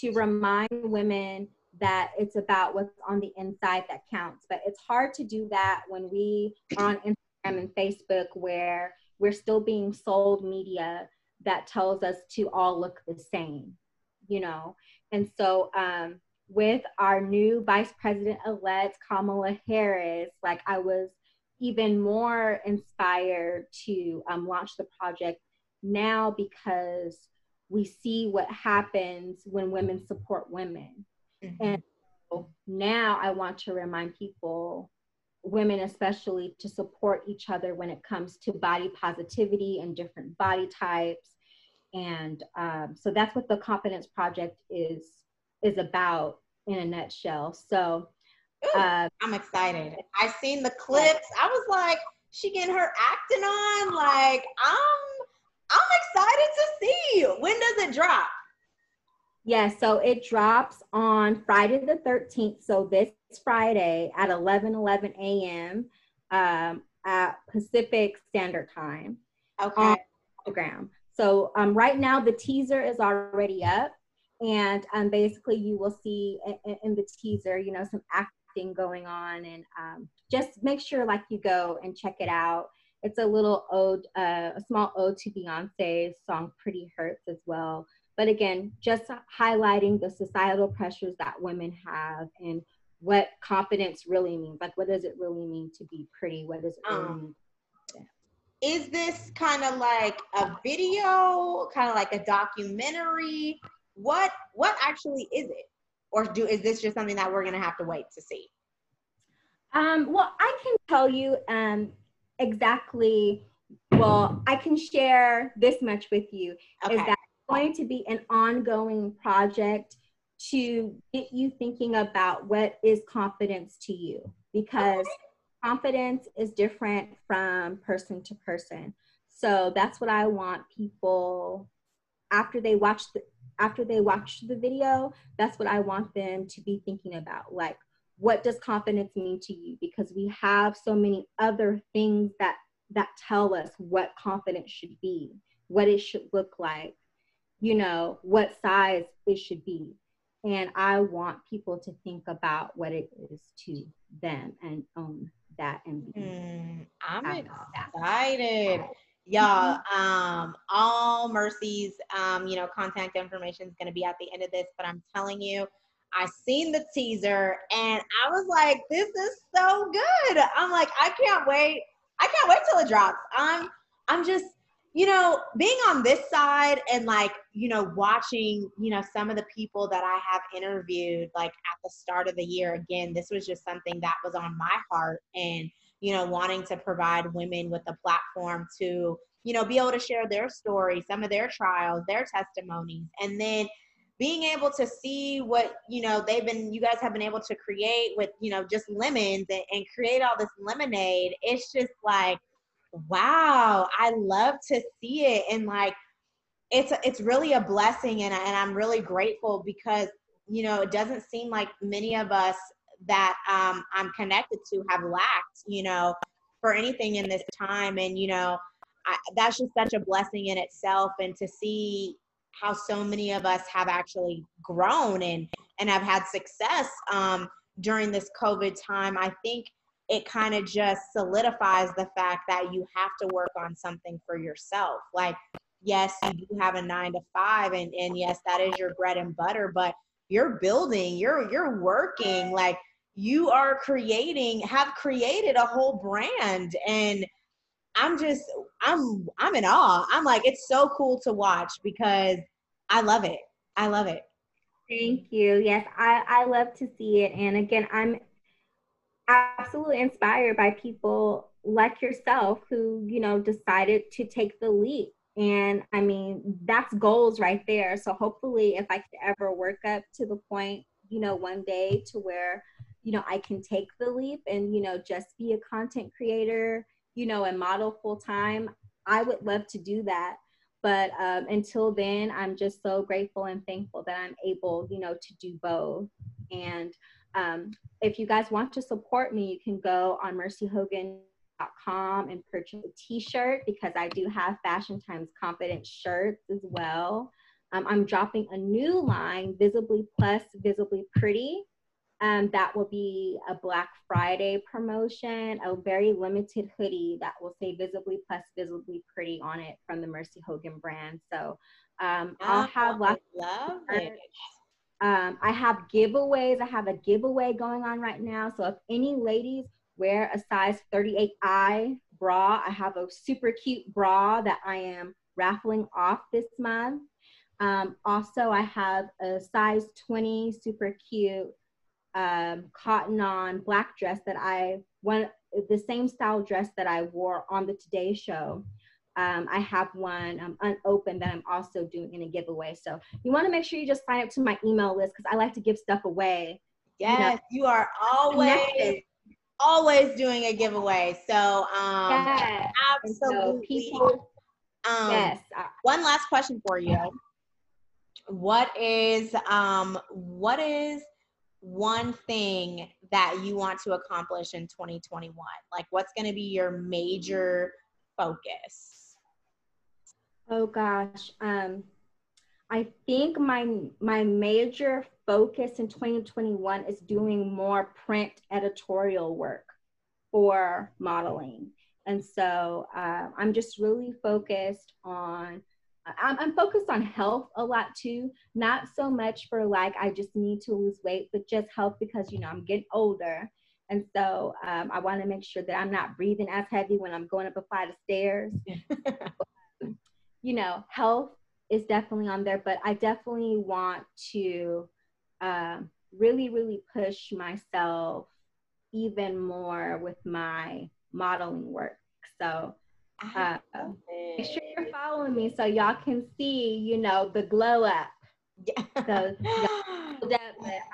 to remind women that it's about what's on the inside that counts. But it's hard to do that when we are on and Facebook where we're still being sold media that tells us to all look the same, you know? And so, um, with our new vice president elect, Kamala Harris, like I was even more inspired to um, launch the project now because we see what happens when women support women. Mm-hmm. And now I want to remind people, women especially, to support each other when it comes to body positivity and different body types. And um, so that's what the Confidence Project is is about in a nutshell. So Ooh, uh, I'm excited. I seen the clips. I was like, she getting her acting on. Like I'm I'm excited to see. you When does it drop? Yeah, so it drops on Friday the 13th. So this Friday at 11 11 a.m. Um, at Pacific Standard Time. Okay. Instagram. So um, right now the teaser is already up, and um, basically you will see in, in the teaser, you know, some acting going on, and um, just make sure like you go and check it out. It's a little ode, uh, a small ode to Beyonce's song "Pretty Hurts" as well. But again, just highlighting the societal pressures that women have and what confidence really means. Like, what does it really mean to be pretty? What does it really um, mean? Is this kind of like a video, kind of like a documentary? What what actually is it? Or do is this just something that we're gonna have to wait to see? Um, well, I can tell you um, exactly. Well, I can share this much with you okay. is that going to be an ongoing project to get you thinking about what is confidence to you because confidence is different from person to person. So that's what I want people after they watch the after they watch the video, that's what I want them to be thinking about. Like, what does confidence mean to you? Because we have so many other things that that tell us what confidence should be, what it should look like, you know, what size it should be. And I want people to think about what it is to them and own that and be. Mm, I'm excited. Y'all, mm-hmm. um, all Mersy's, um, you know, contact information is going to be at the end of this, but I'm telling you, I seen the teaser and I was like, this is so good. I'm like, I can't wait. I can't wait till it drops. I'm, I'm just, you know, being on this side and like, you know, watching, you know, some of the people that I have interviewed like at the start of the year, again, this was just something that was on my heart and, you know, wanting to provide women with a platform to, you know, be able to share their story, some of their trials, their testimonies, and then being able to see what you know they've been you guys have been able to create with you know just lemons and, and create all this lemonade. It's just like wow, I love to see it. And like, it's, it's really a blessing. And, and I'm really grateful because, you know, it doesn't seem like many of us that um, I'm connected to have lacked, you know, for anything in this time. And, you know, I, that's just such a blessing in itself. And to see how so many of us have actually grown and, and have had success um, during this COVID time, I think it kind of just solidifies the fact that you have to work on something for yourself. Like, yes, you do have a nine to five, and, and yes, that is your bread and butter, but you're building, you're you're working, like you are creating, have created a whole brand. And I'm just I'm I'm in awe. I'm like, it's so cool to watch because I love it. I love it. Thank you. Yes, I, I love to see it. And again, I'm absolutely inspired by people like yourself who, you know, decided to take the leap. And I mean, that's goals right there. So hopefully, if I could ever work up to the point, you know, one day to where, you know, I can take the leap and, you know, just be a content creator, you know, and model full time, I would love to do that. But um, until then, I'm just so grateful and thankful that I'm able, you know, to do both. And um, if you guys want to support me, you can go on mersyhogan.com and purchase a t-shirt because I do have Fashion Times Confidence shirts as well. Um, I'm dropping a new line, Visibly Plus, Visibly Pretty. Um, that will be a Black Friday promotion, a very limited hoodie that will say Visibly Plus, Visibly Pretty on it from the Mersy Hogan brand. So um, I'll have lots. Love it. Um, I have giveaways. I have a giveaway going on right now. So if any ladies wear a size 38I bra, I have a super cute bra that I am raffling off this month. Um, also, I have a size 20 super cute um, cotton on black dress that I one the same style dress that I wore on the Today Show. Um, I have one um, unopened that I'm also doing in a giveaway. So you want to make sure you just sign up to my email list because I like to give stuff away. Yes, you, know, you are always connected. always doing a giveaway. So um, yes. absolutely. So people, um, yes. One last question for you. What is um what is one thing that you want to accomplish in 2021? Like what's going to be your major focus? Oh gosh. Um I think my my major focus in 2021 is doing more print editorial work for modeling. And so uh, I'm just really focused on, I'm, I'm focused on health a lot too. Not so much for like, I just need to lose weight, but just health because, you know, I'm getting older. And so um, I want to make sure that I'm not breathing as heavy when I'm going up a flight of stairs. you know, health is definitely on there, but I definitely want to uh, really, really push myself even more with my modeling work. So uh, make sure you're following me so y'all can see, you know, the glow up. Yeah. So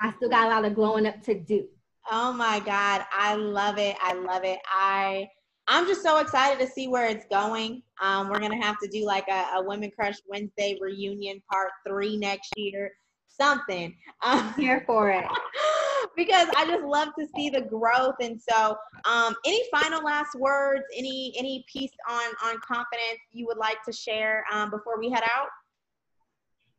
I still got a lot of glowing up to do. Oh my God. I love it. I love it. I I'm just so excited to see where it's going. Um, we're gonna have to do like a, a Women Crush Wednesday reunion part three next year. Something. I'm Here for it. because I just love to see the growth. And so, um, any final last words? Any any piece on on confidence you would like to share um, before we head out?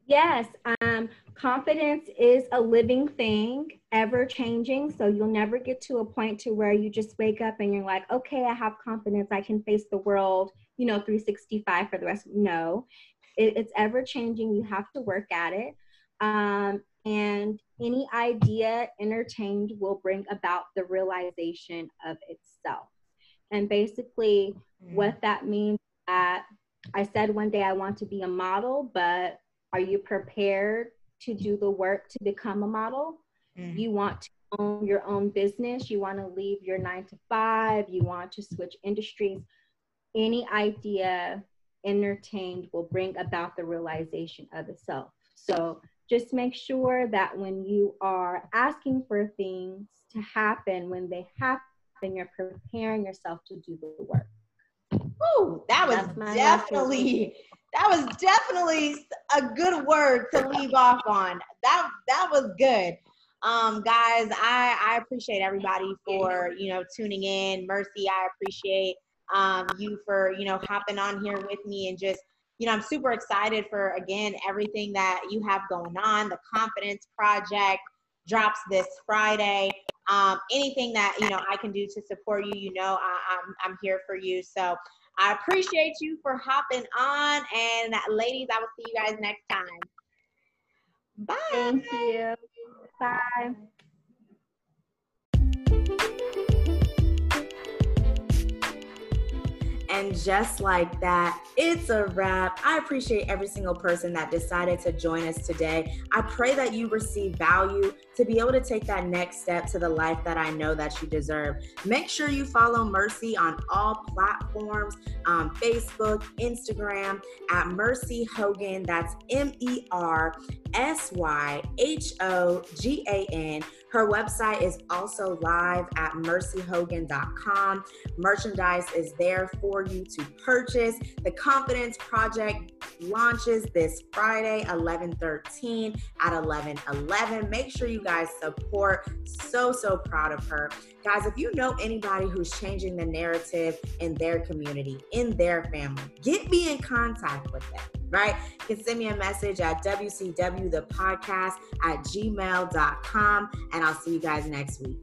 Yes, um, confidence is a living thing, ever changing. So you'll never get to a point to where you just wake up and you're like, okay, I have confidence. I can face the world, you know, 365 for the rest. No, it, it's ever changing. You have to work at it. Um, and any idea entertained will bring about the realization of itself. And basically, mm. what that means that I said one day I want to be a model, but are you prepared to do the work to become a model? Mm. You want to own your own business, you want to leave your nine to five, you want to switch industries. Any idea entertained will bring about the realization of itself. So just make sure that when you are asking for things to happen, when they happen, you're preparing yourself to do the work. Ooh, that was definitely that was definitely a good word to leave off on. That that was good. Um, guys, I, I appreciate everybody for you know tuning in. Mersy, I appreciate um, you for you know hopping on here with me and just you know, I'm super excited for again everything that you have going on. The Confidence Project drops this Friday. Um, anything that you know I can do to support you, you know, I, I'm I'm here for you. So I appreciate you for hopping on, and ladies, I will see you guys next time. Bye. Thank you. Bye. And just like that, it's a wrap. I appreciate every single person that decided to join us today. I pray that you receive value to be able to take that next step to the life that I know that you deserve. Make sure you follow Mersy on all platforms um, Facebook, Instagram at Mersy Hogan. That's M E R S Y H O G A N. Her website is also live at mersyhogan.com. Merchandise is there for you to purchase. The Confidence Project launches this Friday, 11 13 at 11 11. Make sure you guys support. So, so proud of her. Guys, if you know anybody who's changing the narrative in their community, in their family, get me in contact with them right? You can send me a message at WCW the podcast at gmail.com and I'll see you guys next week.